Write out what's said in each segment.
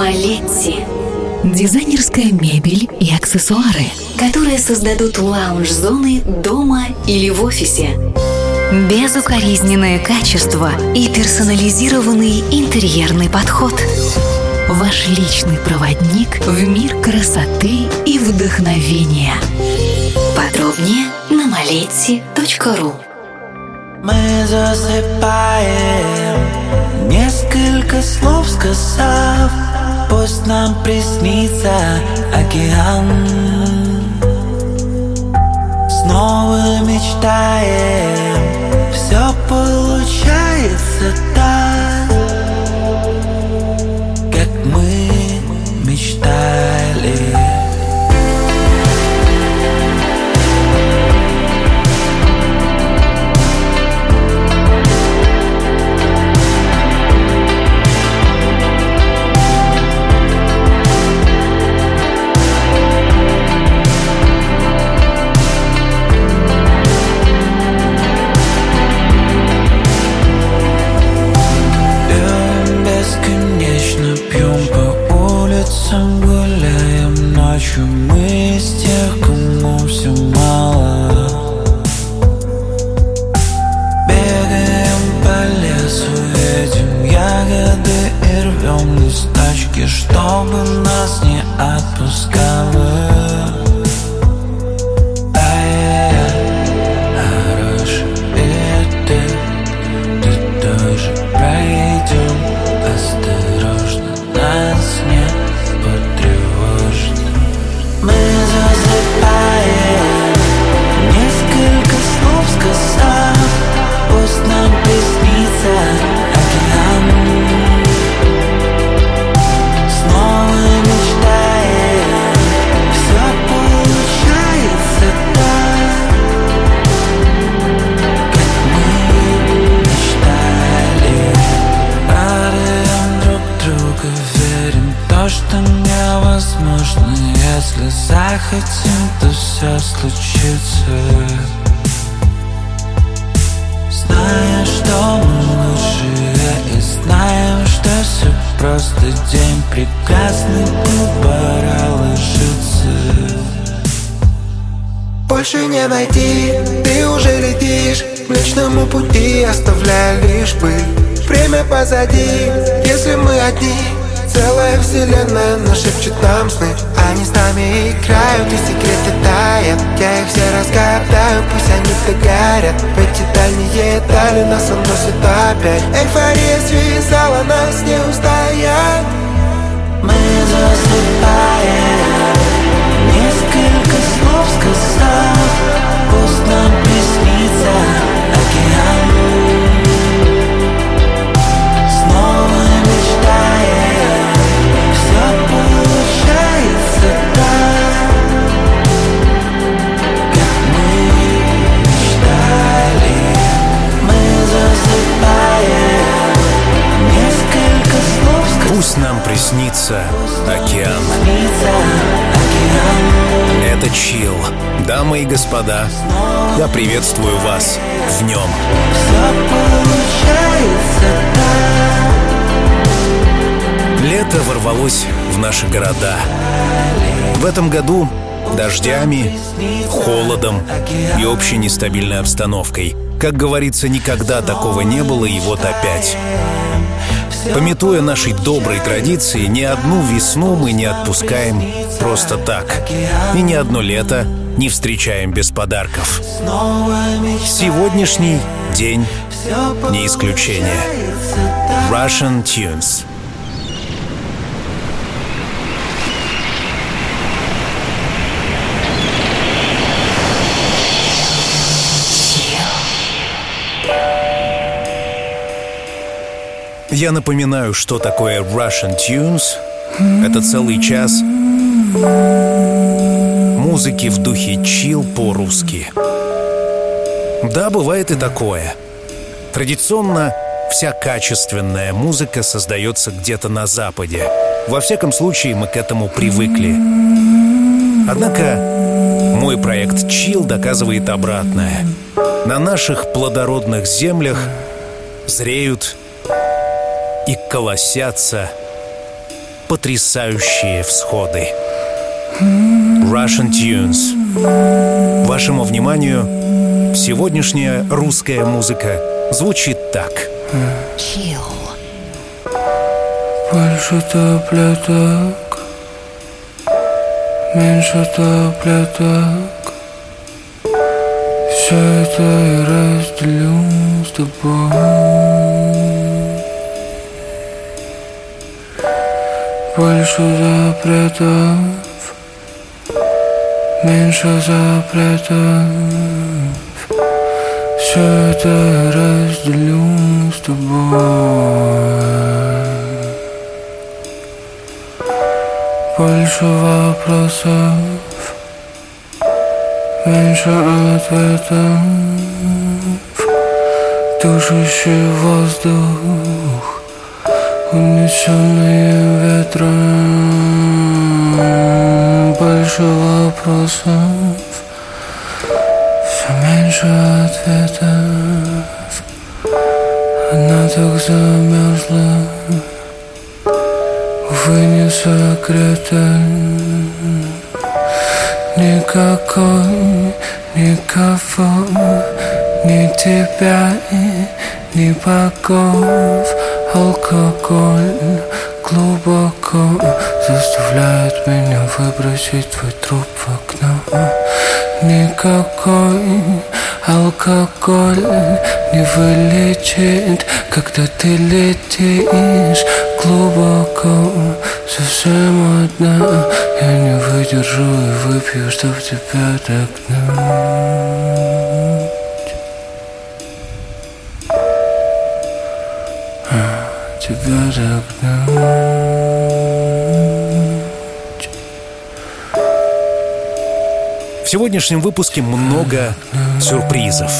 Малетти. Дизайнерская мебель и аксессуары, которые создадут лаунж-зоны дома или в офисе. Безукоризненное качество и персонализированный интерьерный подход. Ваш личный проводник в мир красоты и вдохновения. Подробнее на maleti.ru Мы засыпаем, несколько слов сказав Пусть нам приснится океан. Снова мечтаем, все получается так Как мы мечтали ночью Мы из тех, кому все мало. Бегаем по лесу, едем ягоды и рвем листочки Чтобы нас не отпускало позади, если мы одни. Целая вселенная нашепчет нам сны. Они с нами играют и секреты тают Я их все разгадаю, пусть они догорят В эти дальние дали нас уносит опять. Эйфория связала нас, не устоять Мы засыпаем. Несколько слов сказав Пусть нам приснится океан. Это чил. Дамы и господа, я приветствую вас в нем. Лето ворвалось в наши города. В этом году дождями, холодом и общей нестабильной обстановкой. Как говорится, никогда такого не было, и вот опять. Пометуя нашей доброй традиции, ни одну весну мы не отпускаем просто так. И ни одно лето не встречаем без подарков. Сегодняшний день не исключение. Russian Tunes. Я напоминаю, что такое Russian Tunes. Это целый час музыки в духе чил по-русски. Да, бывает и такое. Традиционно вся качественная музыка создается где-то на Западе. Во всяком случае, мы к этому привыкли. Однако мой проект Chill доказывает обратное. На наших плодородных землях зреют и колосятся потрясающие всходы. Russian Tunes. Вашему вниманию сегодняшняя русская музыка звучит так. Chill. Больше таблеток Меньше таблеток Все это я разделю с тобой Больше запретов Меньше запретов. Все это разделю с тобой. Больше вопросов Меньше ответов. Душащий воздух Унесенные ветром Больше вопросов Все меньше ответов. Она так замерзла Увы, не закрыто Никакой, никого Ни тебя, ни богов Алкоголь глубоко Заставляет меня выбросить твой труп в окно. Никакой алкоголь не вылечит Когда ты летишь глубоко. Совсем одна Я не выдержу и выпью, чтоб тебя догнать Тебя догнать В сегодняшнем выпуске много сюрпризов.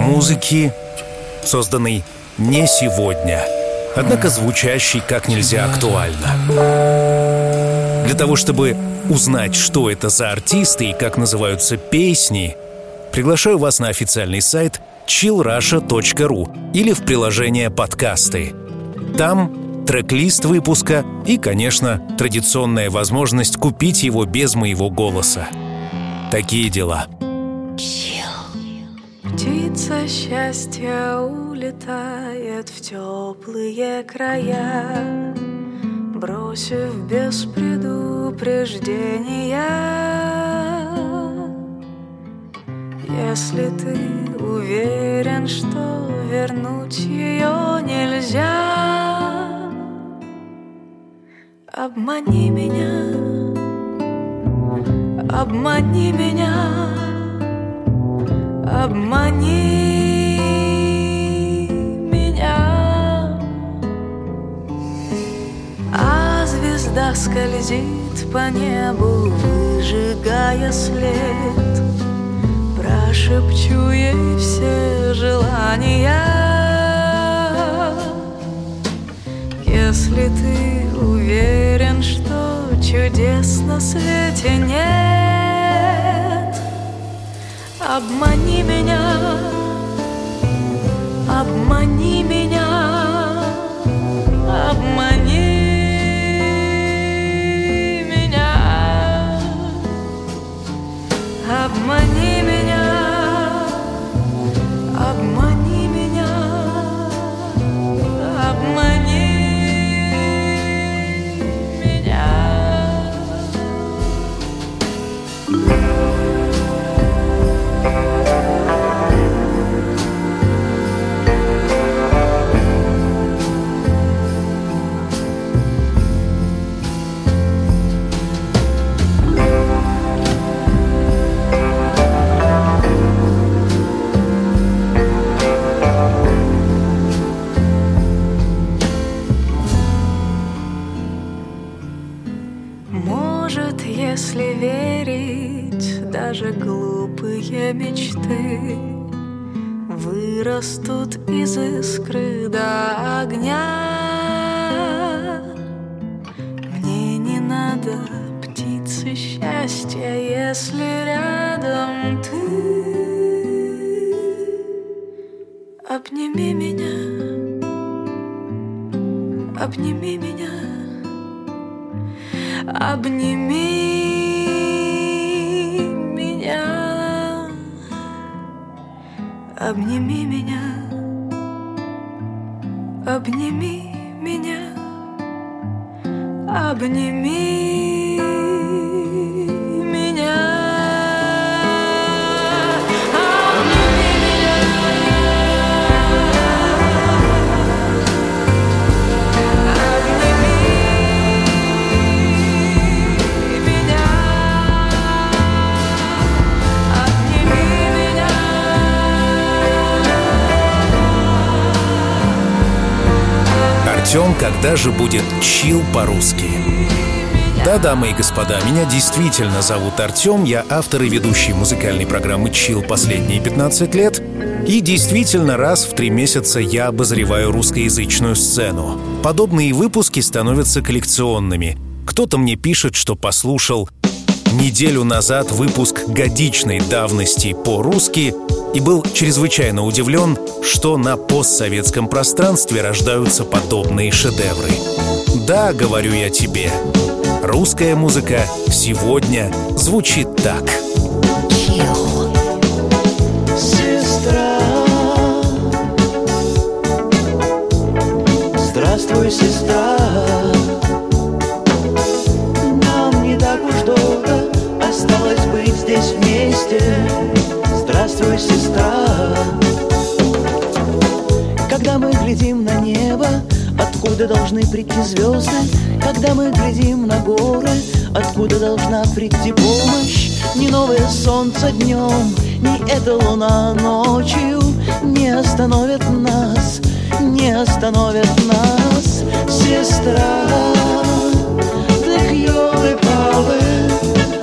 Музыки, созданной не сегодня, однако звучащей как нельзя актуально. Для того, чтобы узнать, что это за артисты и как называются песни, приглашаю вас на официальный сайт chillrusha.ru или в приложение подкасты. Там трек-лист выпуска и, конечно, традиционная возможность купить его без моего голоса. Такие дела. Птица счастья улетает в теплые края, Бросив без предупреждения. Если ты уверен, что вернуть ее нельзя, Обмани меня, обмани меня. Обмани меня, а звезда скользит по небу, выжигая след. Прошепчу ей все желания. Если ты уверен, что чудес на свете нет, Обмани меня, обмани меня, мечты Вырастут из искры до огня. Мне не надо птицы счастья, если рядом ты. Обними меня, обними меня Обними обними меня, обними меня, обними когда же будет чил по-русски? Да, дамы и господа, меня действительно зовут Артем, я автор и ведущий музыкальной программы «Чил» последние 15 лет. И действительно, раз в три месяца я обозреваю русскоязычную сцену. Подобные выпуски становятся коллекционными. Кто-то мне пишет, что послушал неделю назад выпуск годичной давности по-русски и был чрезвычайно удивлен, что на постсоветском пространстве рождаются подобные шедевры. Да, говорю я тебе, русская музыка сегодня звучит так. Сестра Здравствуй, сестра Нам не так уж долго Осталось быть здесь вместе Здравствуй, сестра. Когда мы глядим на небо Откуда должны прийти звезды? Когда мы глядим на горы Откуда должна прийти помощь? Ни новое солнце днем Ни эта луна ночью Не остановят нас Не остановят нас Сестра. Ты ёлы-палы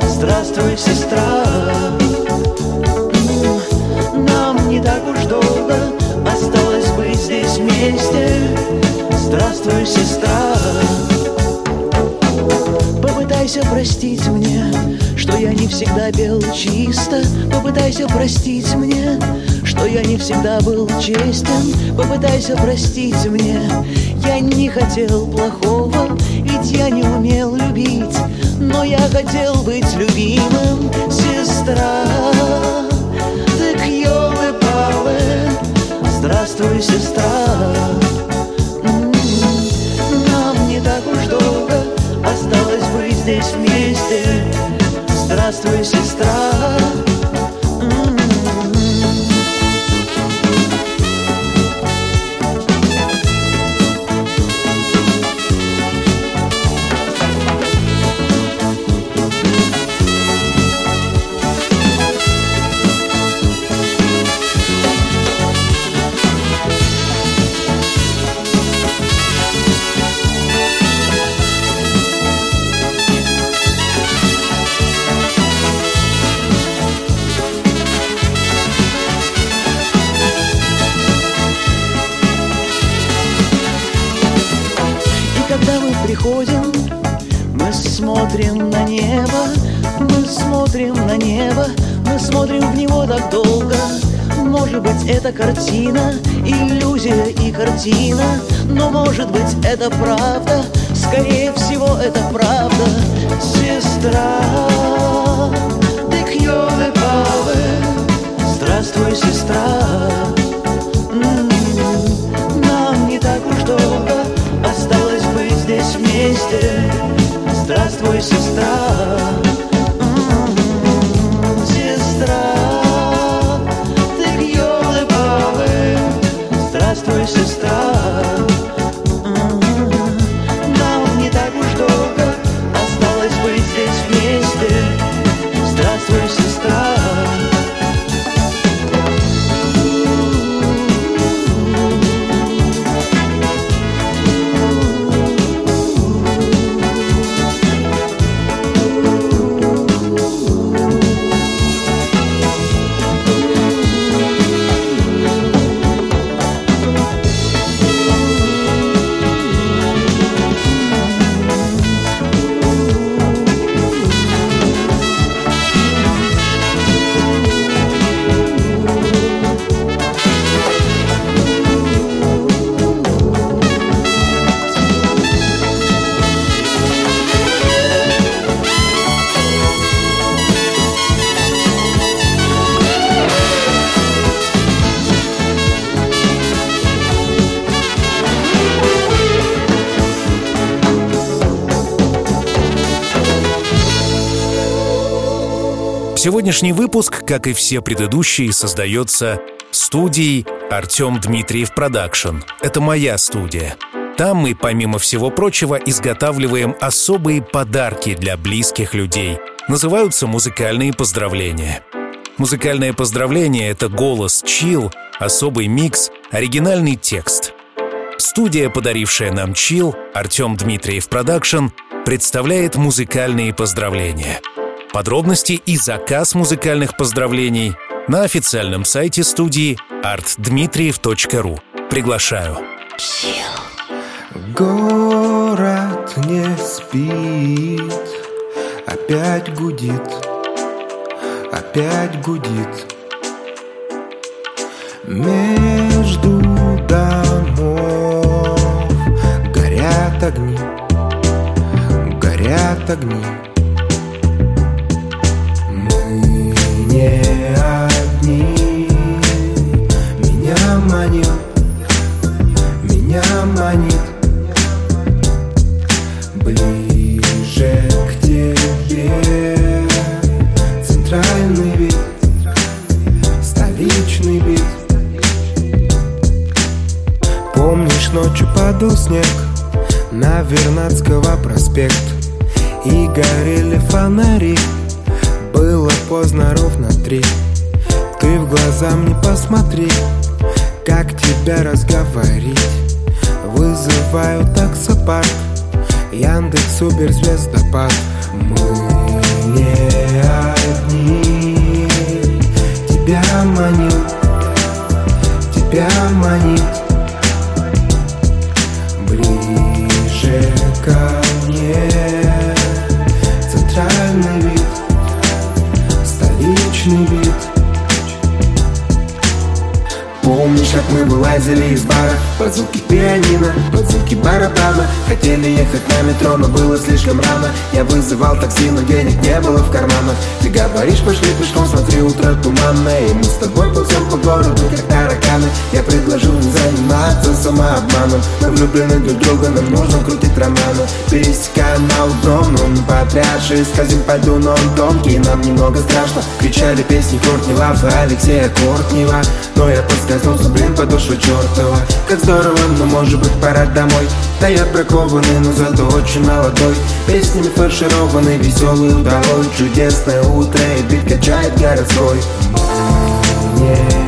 Здравствуй, сестра не так уж долго Осталось быть здесь вместе. Здравствуй, сестра. Попытайся простить мне, что я не всегда пел чисто. Попытайся простить мне, что я не всегда был честен. Попытайся простить мне, я не хотел плохого Ведь я не умел любить, но я хотел быть любимым Сестра, Здравствуй, сестра. М, Нам не так уж долго Осталось быть здесь вместе. Здравствуй, сестра это картина, иллюзия и картина, но может быть, это правда, скорее всего, это правда. Сестра, ты кьёлы-палы, здравствуй, сестра. М, Нам не так уж долго осталось быть здесь вместе. Здравствуй, сестра. Здравствуй, Сегодняшний выпуск, как и все предыдущие, создается студией Артем Дмитриев Production. Это моя студия. Там мы, помимо всего прочего, изготавливаем особые подарки для близких людей. Называются музыкальные поздравления. Музыкальное поздравление — это голос, chill, особый микс, оригинальный текст. Студия, подарившая нам chill, Артем Дмитриев Production, представляет музыкальные поздравления. Подробности и заказ музыкальных поздравлений на официальном сайте студии artdmitriev.ru. Приглашаю. Город не спит, опять гудит, опять гудит. Между домов горят огни, горят огни. Не одни, меня манит, меня манит. Ближе к тебе Центральный вид Столичный бит Помнишь, ночью падал снег На Вернадского проспект. И горели фонари Было поздно ровно три. Ты в глаза мне посмотри Как тебя разговорить. Вызываю таксопарк Яндекс, Убер, Звездопад. Мы не одни. Тебя манил Тебя манит Ближе ко мы вылазили из бара. Под звуки пианино, под звуки барабана Хотели ехать на метро, но было слишком рано. Я вызывал такси, но денег не было в карманах. Ты говоришь, пошли пешком, смотри, утро туманное. И мы с тобой ползем по городу, как тараканы Я предложил не заниматься самообманом. Мы влюблены друг друга, нам нужно крутить романы. Пересекаем на удобную, мы потрясшие Скользим по дну, но он тонкий, нам немного страшно. Кричали песни Кортни Лав и Алексея Кортнева. Но я подскользнулся, блин, подошва чертова Как здорово, но может быть пора домой. Дает бракованный, но зато очень молодой. Песнями фаршированный, веселый, удалой. Чудесное утро и бит качает городской. Мы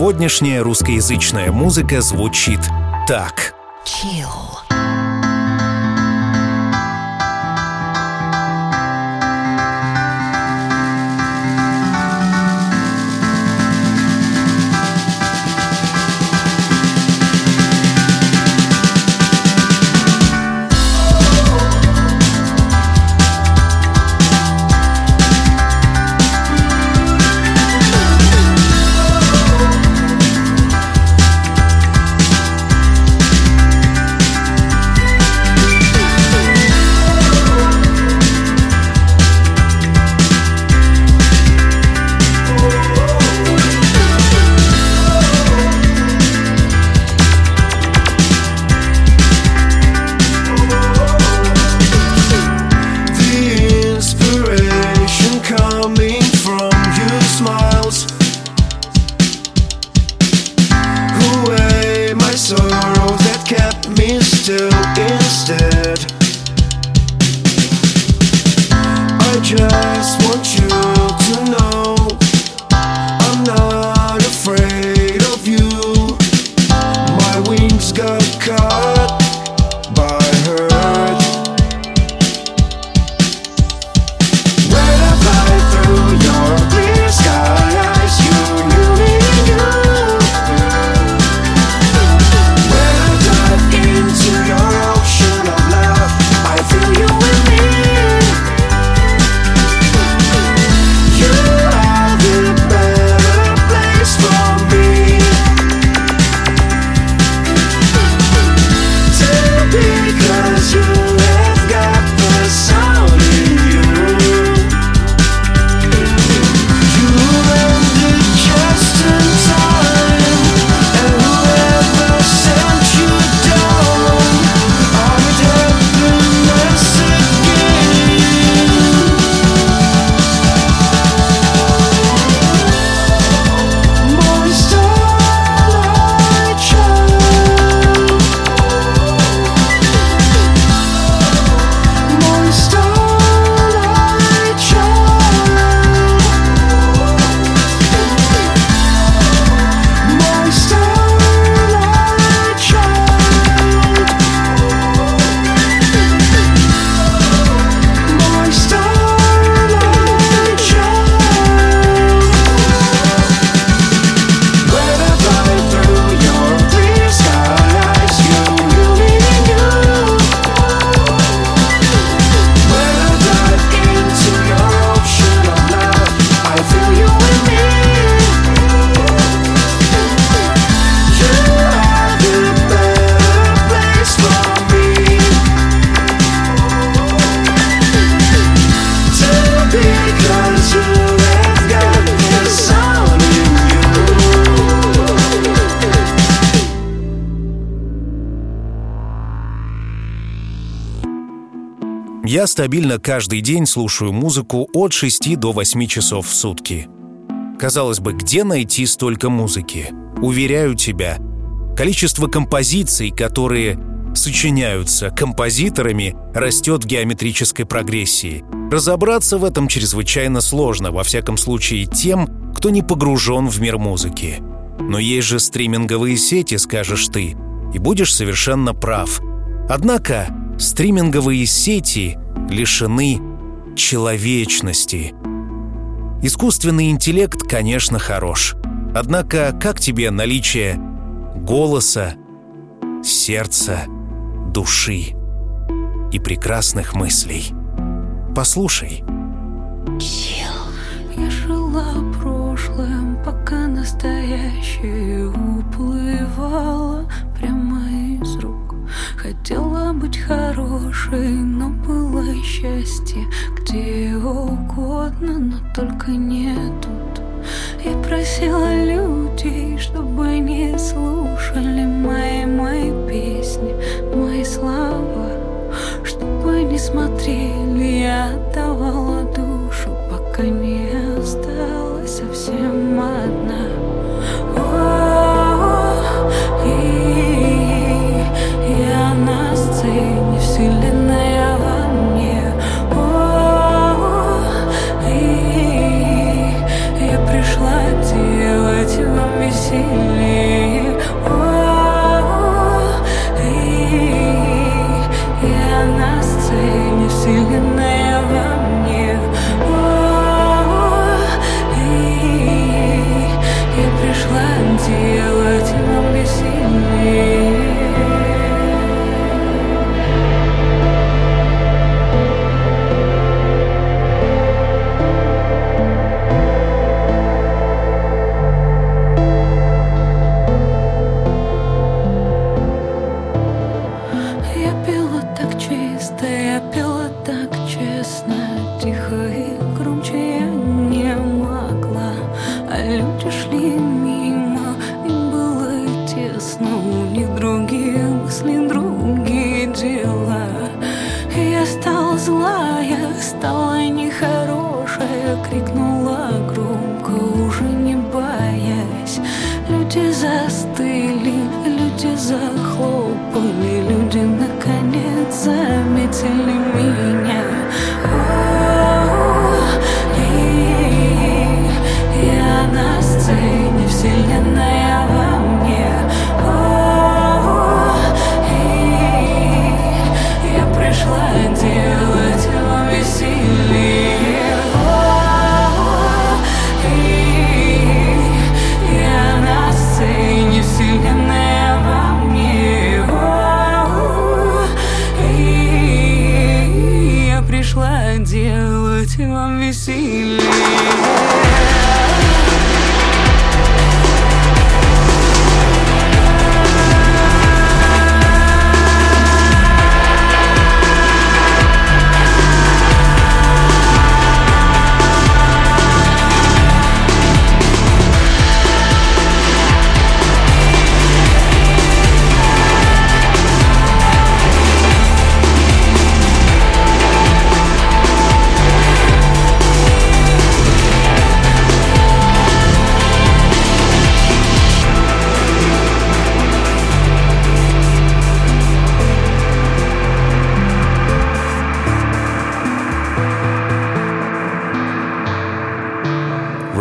Сегодняшняя русскоязычная музыка звучит так. Я стабильно каждый день слушаю музыку от 6 до 8 часов в сутки. Казалось бы, где найти столько музыки? Уверяю тебя, количество композиций, которые сочиняются композиторами, растет в геометрической прогрессии. Разобраться в этом чрезвычайно сложно, во всяком случае тем, кто не погружен в мир музыки. Но есть же стриминговые сети, скажешь ты, и будешь совершенно прав. Однако стриминговые сети лишены человечности. Искусственный интеллект, конечно, хорош. Однако как тебе наличие голоса, сердца, души и прекрасных мыслей? Послушай. Я Хотела быть хорошей, но было счастье где угодно, но только не тут. Я просила людей, чтобы не слушали мои, мои песни, мои слова, чтобы не смотрели, я отдавала душу, пока не осталась совсем одна. see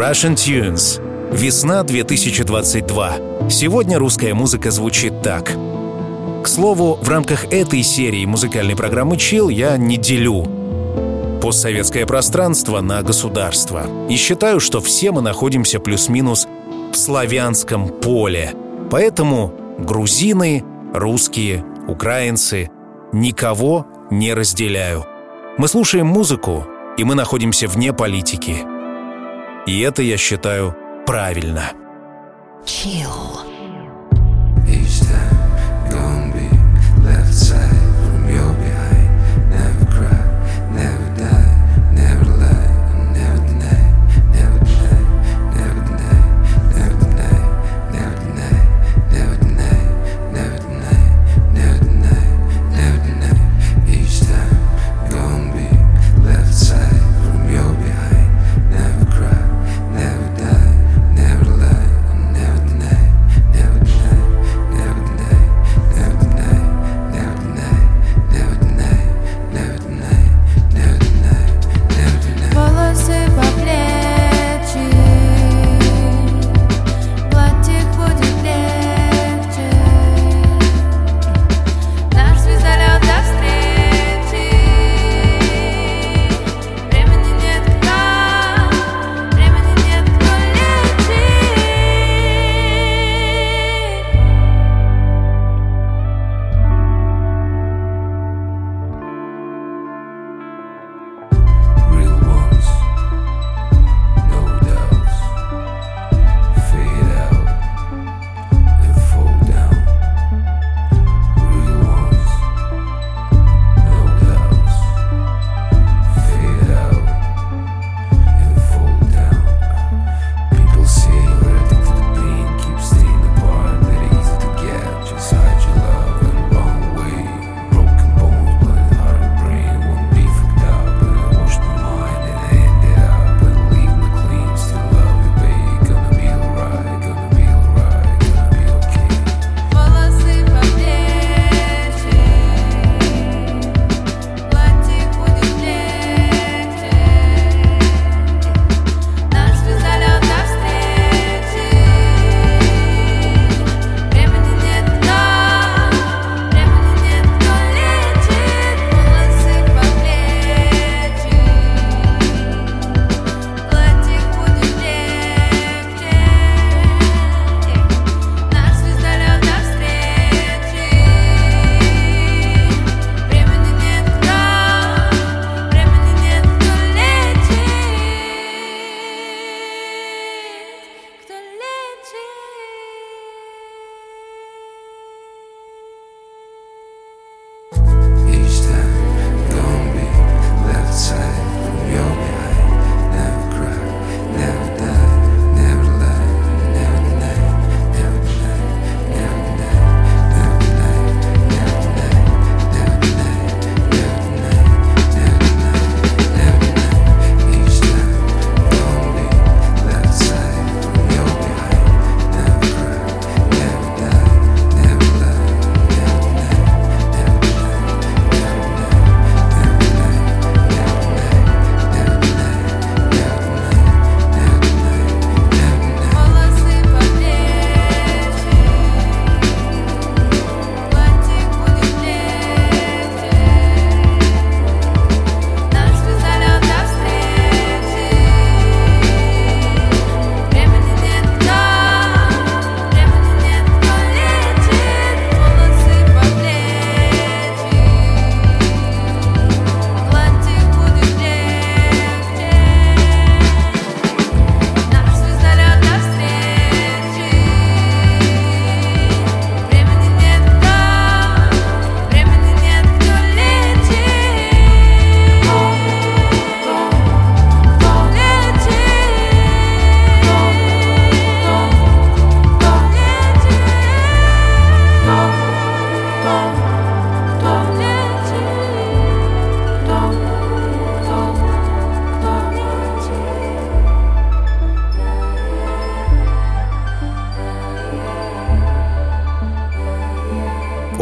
Russian Tunes. Весна 2022. Сегодня русская музыка звучит так. К слову, в рамках этой серии музыкальной программы «Чил» я не делю постсоветское пространство на государство. И считаю, что все мы находимся плюс-минус в славянском поле. Поэтому грузины, русские, украинцы никого не разделяю. Мы слушаем музыку, и мы находимся вне политики. И это, я считаю, правильно. Chill.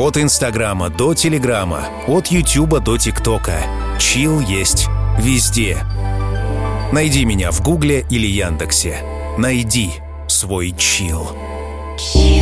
От Инстаграма до Телеграма, от Ютуба до ТикТока. Чил есть везде. Найди меня в Гугле или Яндексе. Найди свой чил. Я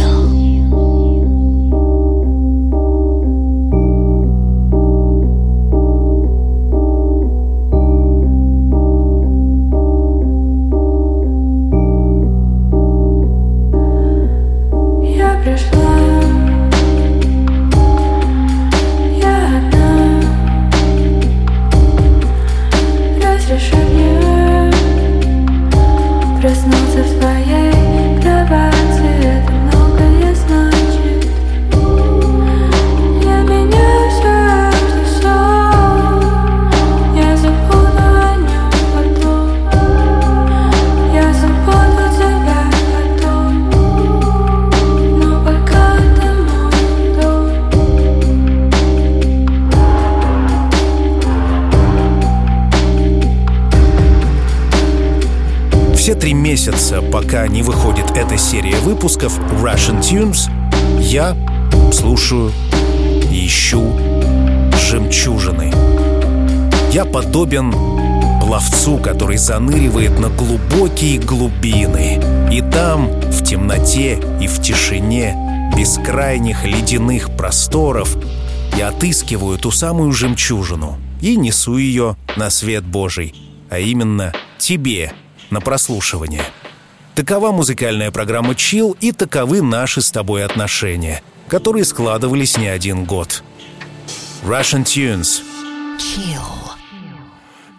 пока не выходит эта серия выпусков Russian Tunes, я слушаю ищу жемчужины. Я подобен пловцу, который заныривает на глубокие глубины. И там, в темноте и в тишине бескрайних ледяных просторов, я отыскиваю ту самую жемчужину и несу ее на свет Божий, а именно тебе на прослушивание. Такова музыкальная программа Chill и таковы наши с тобой отношения, которые складывались не один год. Russian Tunes. Chill.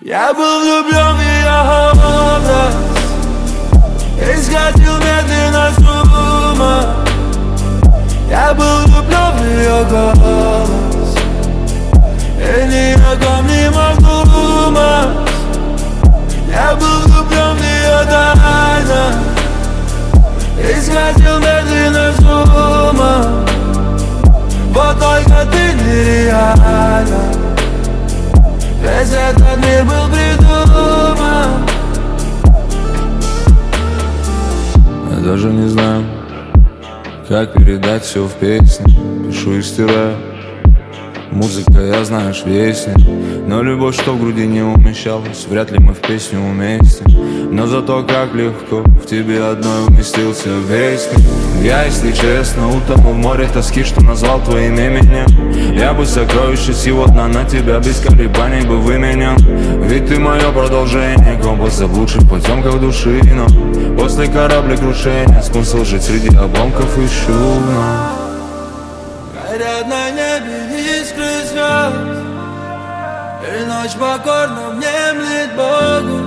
Я был влюблен в ее образ И сходил медленно с ума Я был влюблен в ее голос И ни о ком не мог думать Я был тайна И сходил медленно с ума Вот только ты нереальна. Весь этот мир был придуман. Я даже не знаю, как передать все в песне Пишу и стираю Музыка, я знаешь, вестник Но любовь, что в груди не умещалась Вряд ли мы в песню вместе. Но зато как легко В тебе одной уместился вестник Я, если честно, утонул в море тоски Что назвал твоим именем. Я бы сокровище сего дна на тебя Без колебаний бы выменял. Ведь ты мое продолжение Компаса в лучших потемках души. Но после кораблекрушения Смысл жить среди обломков ищу но... Горят на небе искры звезд И ночь покорно внемлет Богу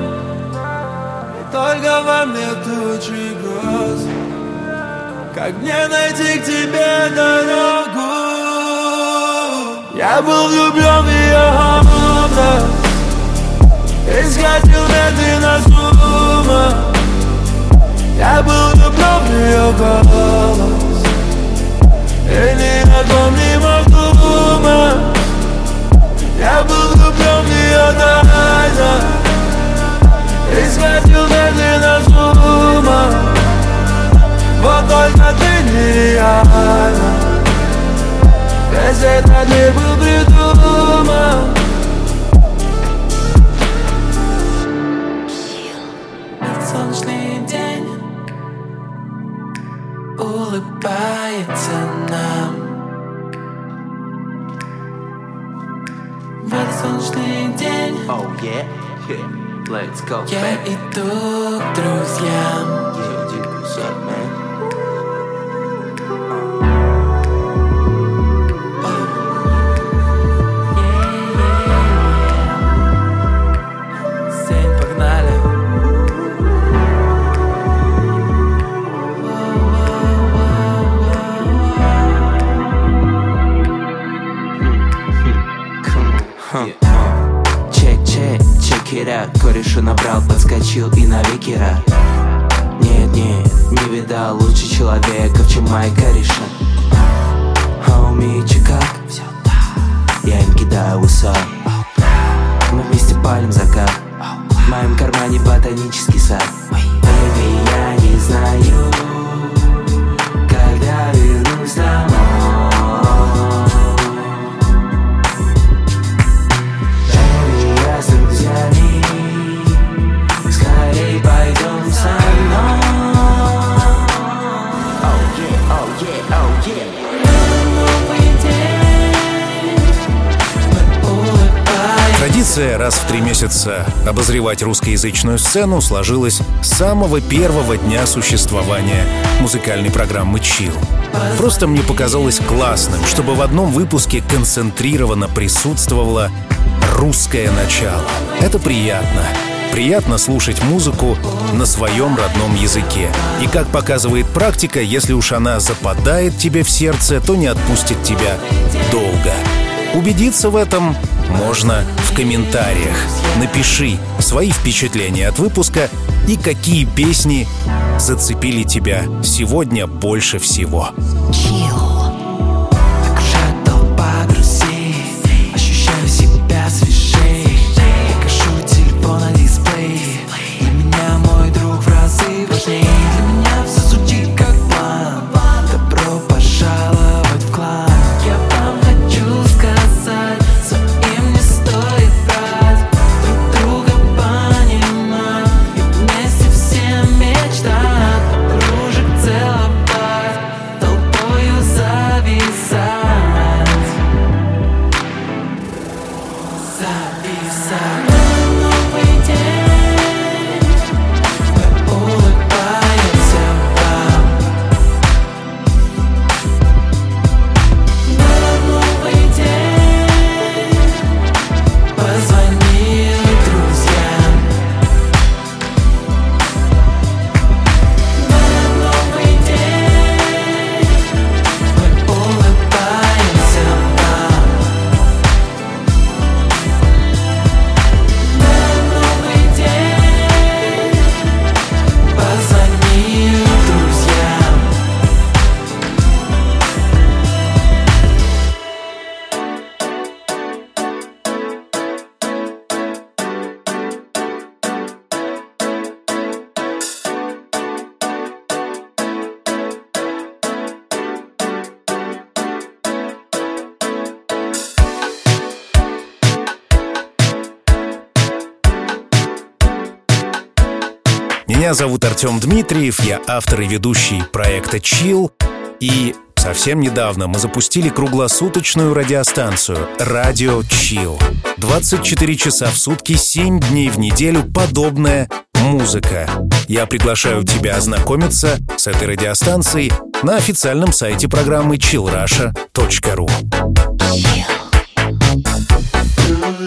И только во мне тучи гроз Как мне найти к тебе дорогу Я был влюблен в ее образ И сходил медленно с ума Я был влюблен в ее голос и ни о ком не мог Я был влюблен в нее тайно И сходил медленно с ума Вот только ты нереальна Весь этот мир был придуман солнечный день Oh yeah, yeah. Let's go, я baby. иду к друзьям Yeah, out Кореша набрал, подскочил и навеки рад Нет, нет, не видал лучше человека, чем моя кореша А умеете месяца обозревать русскоязычную сцену сложилась с самого первого дня существования музыкальной программы «Чил». Просто мне показалось классным, чтобы в одном выпуске концентрированно присутствовало русское начало. Это приятно. Приятно слушать музыку на своем родном языке. И как показывает практика, если уж она западает тебе в сердце, то не отпустит тебя долго. Убедиться в этом можно в комментариях. Напиши свои впечатления от выпуска и какие песни зацепили тебя сегодня больше всего. Chill. Меня зовут Артем Дмитриев, я автор и ведущий проекта Chill. И совсем недавно мы запустили круглосуточную радиостанцию «Радио Chill». 24 часа в сутки, 7 дней в неделю подобная музыка. Я приглашаю тебя ознакомиться с этой радиостанцией на официальном сайте программы chillrusha.ru. You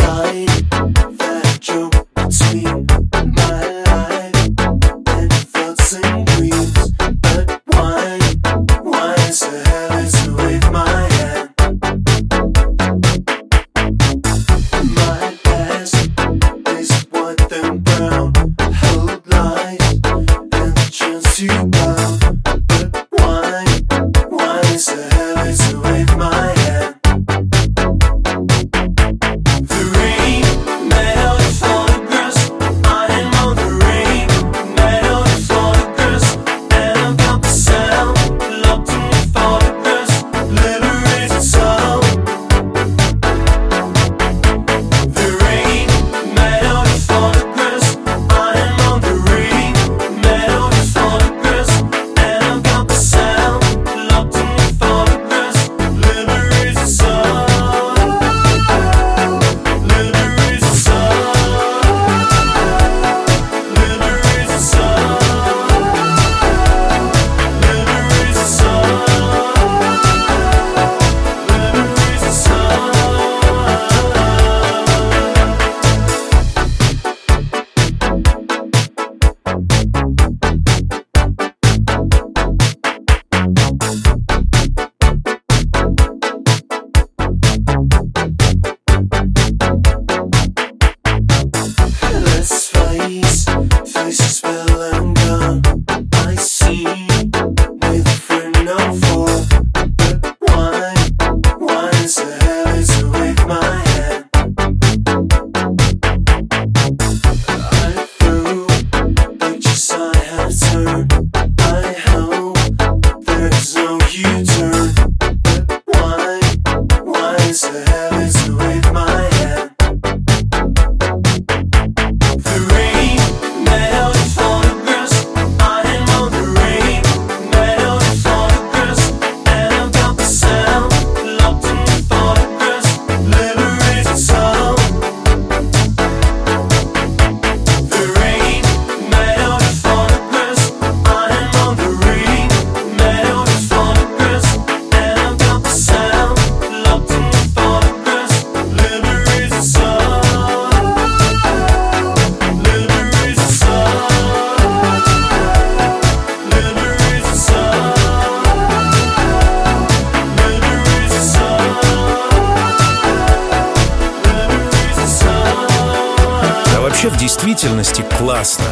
Вообще, в действительности классно,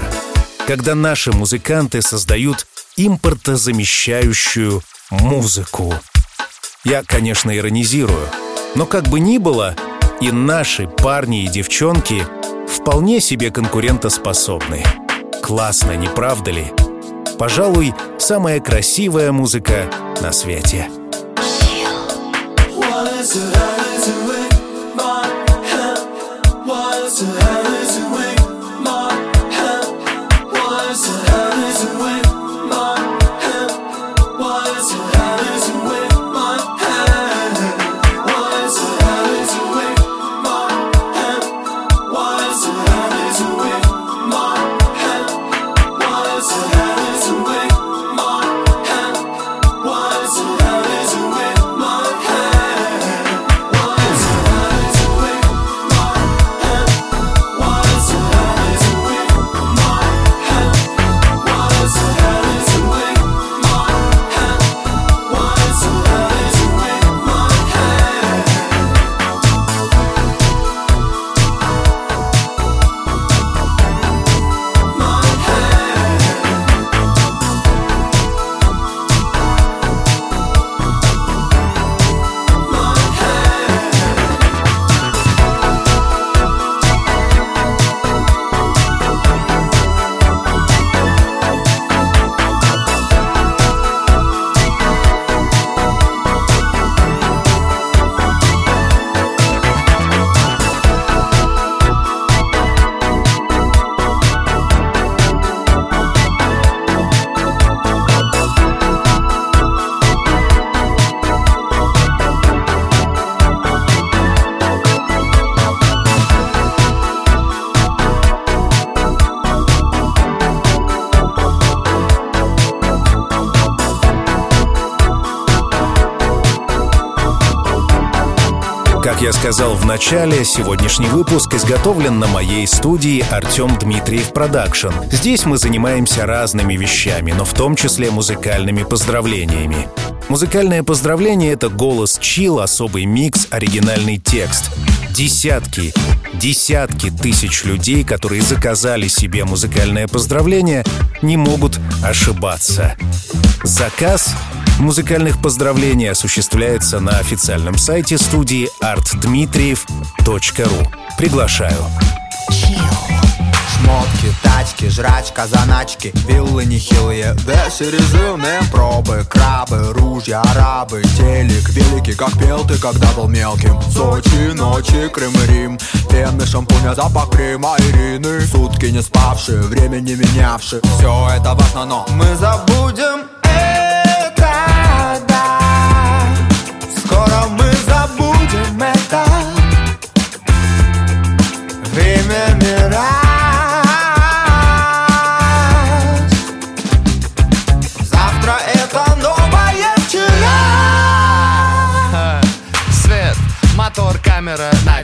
когда наши музыканты создают импортозамещающую музыку. Я, конечно, иронизирую, но как бы ни было, и наши парни и девчонки вполне себе конкурентоспособны. Классно, не правда ли? Пожалуй, самая красивая музыка на свете. Как я сказал в начале, сегодняшний выпуск изготовлен на моей студии Артем Дмитриев Production. Здесь мы занимаемся разными вещами, но в том числе музыкальными поздравлениями. Музыкальное поздравление — это голос chill, особый микс, оригинальный текст. Десятки, десятки тысяч людей, которые заказали себе музыкальное поздравление, не могут ошибаться. Заказ музыкальных поздравлений осуществляется на официальном сайте студии artdmitriev.ru. Приглашаю. Шмотки, тачки, жрачка, заначки Виллы нехилые, весы резюме Пробы, крабы, ружья, арабы Телек великий, как пел ты, когда был мелким. Сочи, ночи, Крым и Рим Пены, шампуня, запах крема, Ирины. Сутки не спавшие, время не менявшие. Все это важно, но мы забудем это,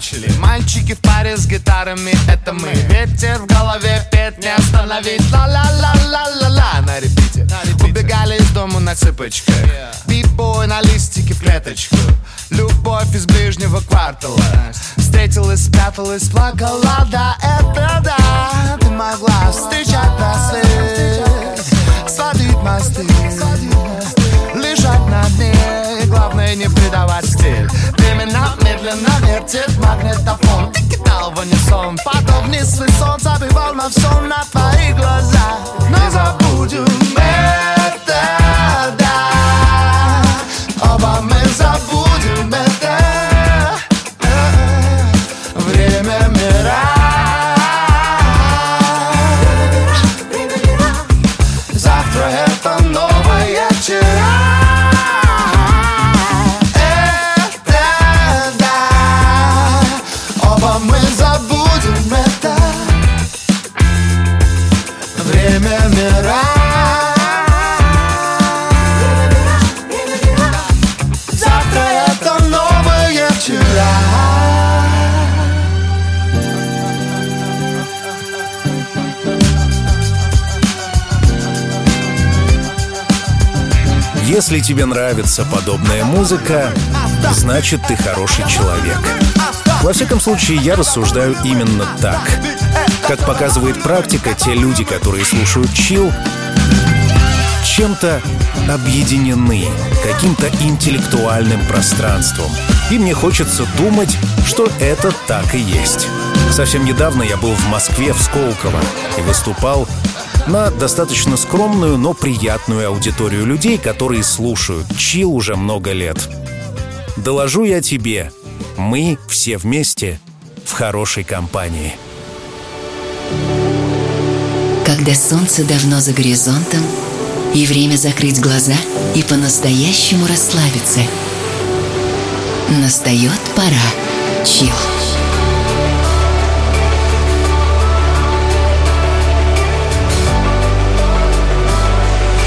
начали. Мальчики в паре с гитарами, это мы. Ветер в голове, петь не остановить. Ла-ла-ла-ла-ла-ла. На репите. Убегали из дома на цыпочках. Бибой на листике в клеточку. Любовь из ближнего квартала. Встретилась, спряталась, плакала. Да, это да, ты могла встречать на свет Сводить мосты. Лежать на дне. Главное не предавать стиль. Времена медленно вертит магнитофон. Ты кидал в унисон Потом вниз свой сон Забивал на все на твои глаза Но забудем это, Если тебе нравится подобная музыка, значит ты хороший человек. Во всяком случае, я рассуждаю именно так. Как показывает практика, те люди, которые слушают чил, чем-то объединены, каким-то интеллектуальным пространством. И мне хочется думать, что это так и есть. Совсем недавно я был в Москве, в Сколково, и выступал на достаточно скромную, но приятную аудиторию людей, которые слушают чил уже много лет. Доложу я тебе, мы все вместе в хорошей компании. Когда солнце давно за горизонтом, и время закрыть глаза и по-настоящему расслабиться. Настает пора.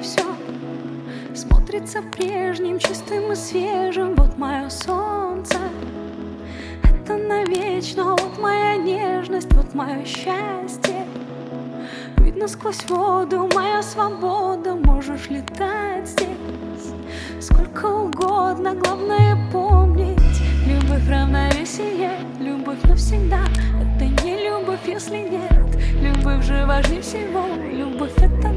Все Смотрится прежним, чистым и свежим. Вот мое солнце Это навечно. Вот моя нежность, вот мое счастье. Видно сквозь воду моя свобода. Можешь летать здесь Сколько угодно, главное помнить Любовь равновесие, любовь навсегда Это не любовь, если нет. Любовь же важнее всего. Любовь это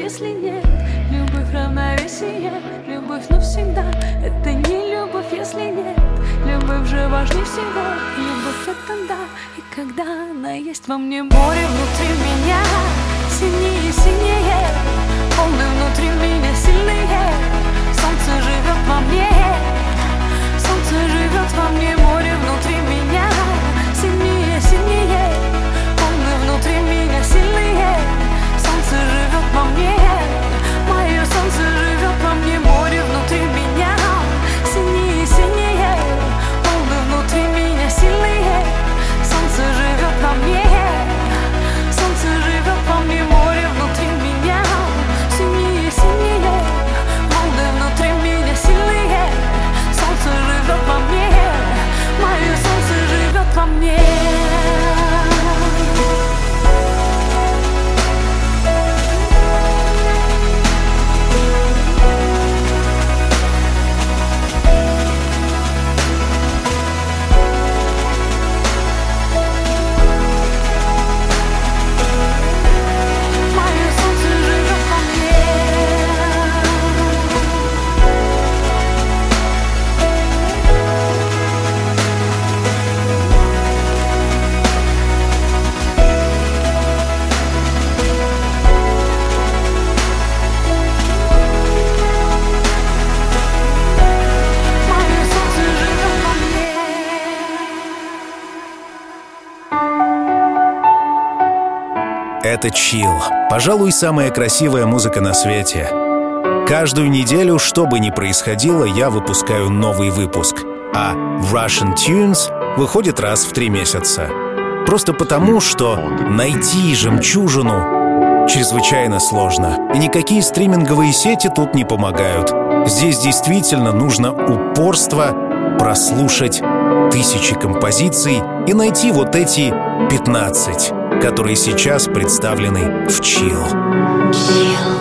если нет. Любовь равновесие, любовь навсегда. Это не любовь, если нет. Любовь же важнее всего. Любовь это да, и когда она есть во мне Море внутри меня сильнее, сильнее. Волны внутри меня сильнее Солнце живет во мне. Солнце живет во мне, море внутри меня живет во Это чил. Пожалуй, самая красивая музыка на свете. Каждую неделю, что бы ни происходило, я выпускаю новый выпуск. А Russian Tunes выходит раз в три месяца. Просто потому, что найти жемчужину чрезвычайно сложно. И никакие стриминговые сети тут не помогают. Здесь действительно нужно упорство прослушать тысячи композиций и найти вот эти 15, которые сейчас представлены в Chill. Я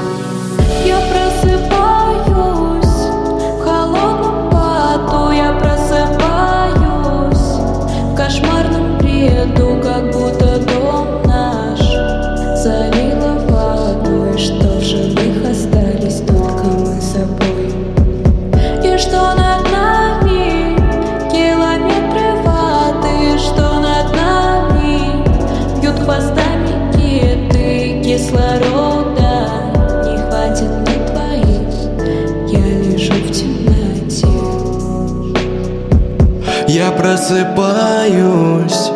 просыпаюсь,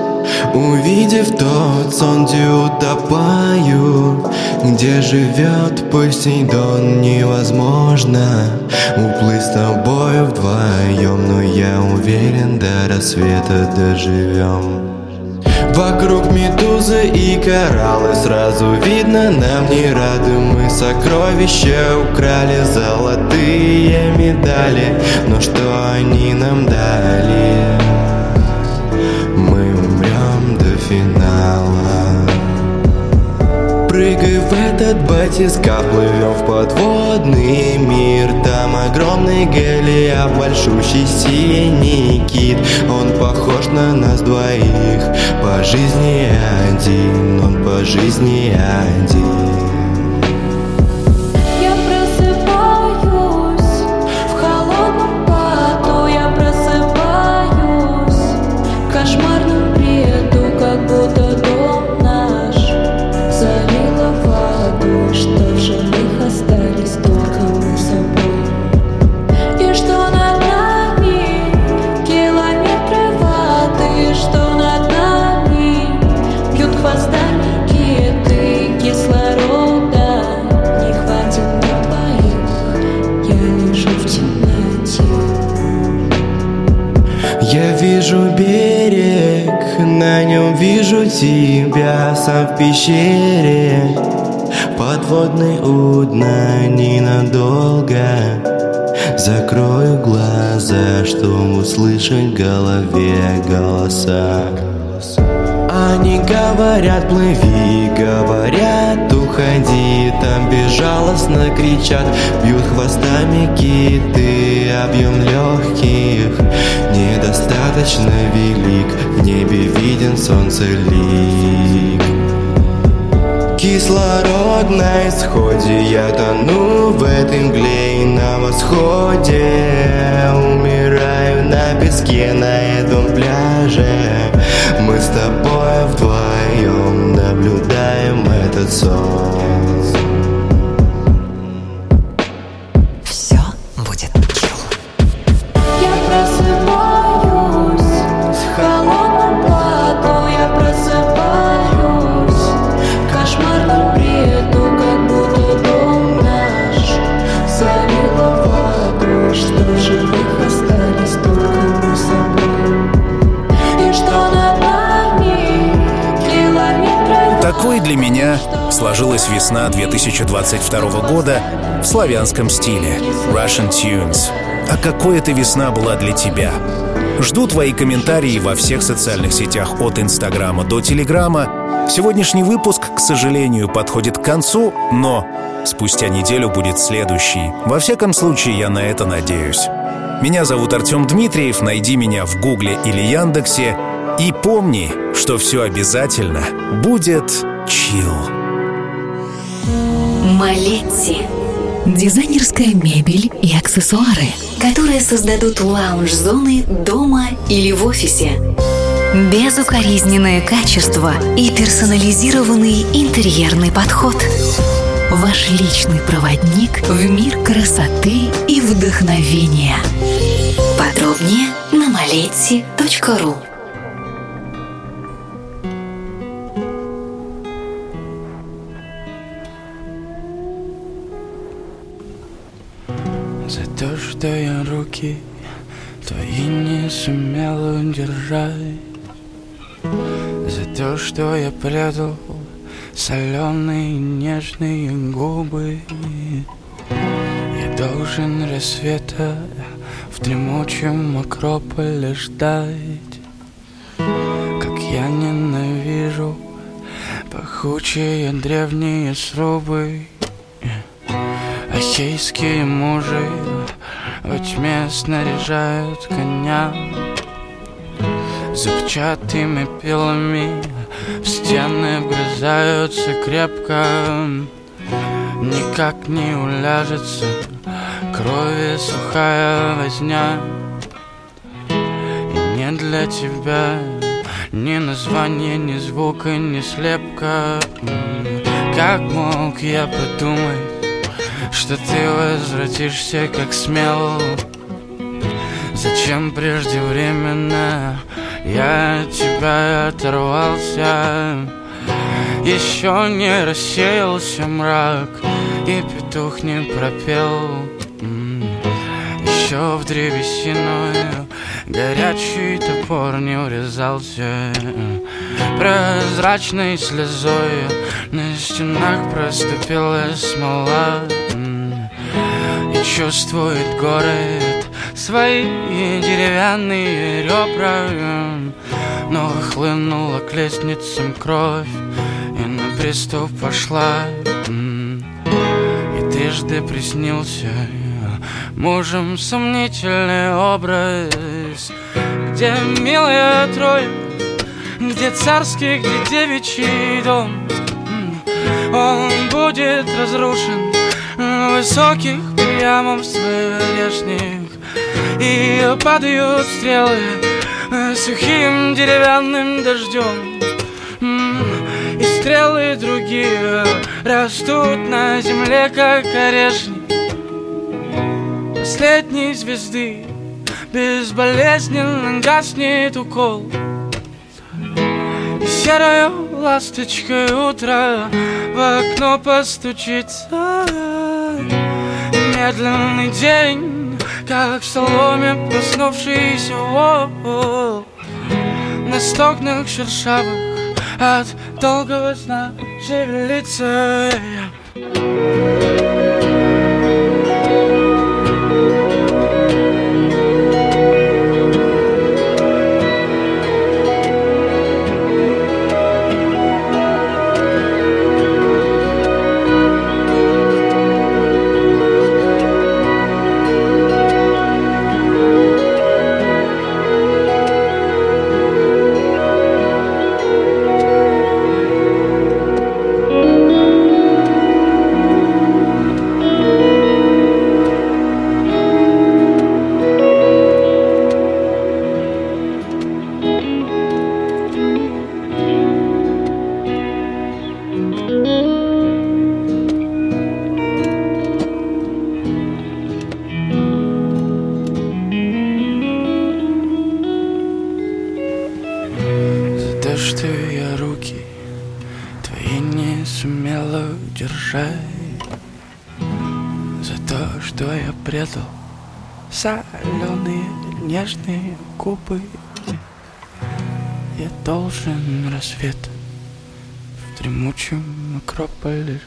увидев тот сон, где утопаю, где живет Посейдон, невозможно уплыть с тобой вдвоем, но я уверен, до рассвета доживем. Вокруг медузы и кораллы Сразу видно, нам не рады Мы сокровища украли Золотые медали Но что они нам дали? Этот батискаф, плывем в подводный мир. Там огромный Голиаф, большущий синий кит. Он похож на нас двоих, по жизни один Он по жизни один тебя сам в пещере. Подводный у дна ненадолго. Закрою глаза, чтобы услышать в голове голоса. Они говорят, плыви, говорят, уходи Там безжалостно кричат, бьют хвостами киты Объем легких недостаточно велик В небе виден солнце лик. Кислород на исходе, я тону в этой мгле и на восходе. Умираю на песке на этом пляже. Мы с тобой вдвоем наблюдаем этот сон для меня сложилась весна 2022 года в славянском стиле Russian Tunes. А какой эта весна была для тебя? Жду твои комментарии во всех социальных сетях от Инстаграма до Телеграма. Сегодняшний выпуск, к сожалению, подходит к концу, но спустя неделю будет следующий. Во всяком случае, я на это надеюсь. Меня зовут Артем Дмитриев, найди меня в Гугле или Яндексе. И помни, что все обязательно будет чил. Малетти. Дизайнерская мебель и аксессуары, которые создадут лаунж-зоны дома или в офисе. Безукоризненное качество и персонализированный интерьерный подход. Ваш личный проводник в мир красоты и вдохновения. Подробнее на maletti.ru руки твои не сумел удержать За то, что я предал соленые нежные губы. Я должен рассвета в дремучем акрополе ждать. Как я ненавижу пахучие древние срубы. Ахейские мужи во тьме снаряжают коня Зубчатыми пилами в стены вгрызаются крепко. Никак не уляжется крови сухая возня. И не для тебя ни названия, ни звука, ни слепка. Как мог я подумать что ты возвратишься как смел. Зачем преждевременно я от тебя оторвался? Еще не рассеялся мрак И петух не пропел. Еще в древесину горячий топор не урезался. Прозрачной слезой на стенах проступила смола чувствует город. Свои деревянные ребра Но хлынула к лестницам кровь И на приступ пошла. И трижды приснился мужем сомнительный образ Где милая трое где царский, где девичий дом. Он будет разрушен высоких приямов своих И падают стрелы сухим деревянным дождем. И стрелы другие растут на земле, как орешник Последней звезды безболезненно гаснет укол. Серою ласточкой утро в окно постучится Медленный день, как в соломе проснувшийся волк На стогнах шершавых от долгого сна шевелится Должен рассвет. В дремучем акрополе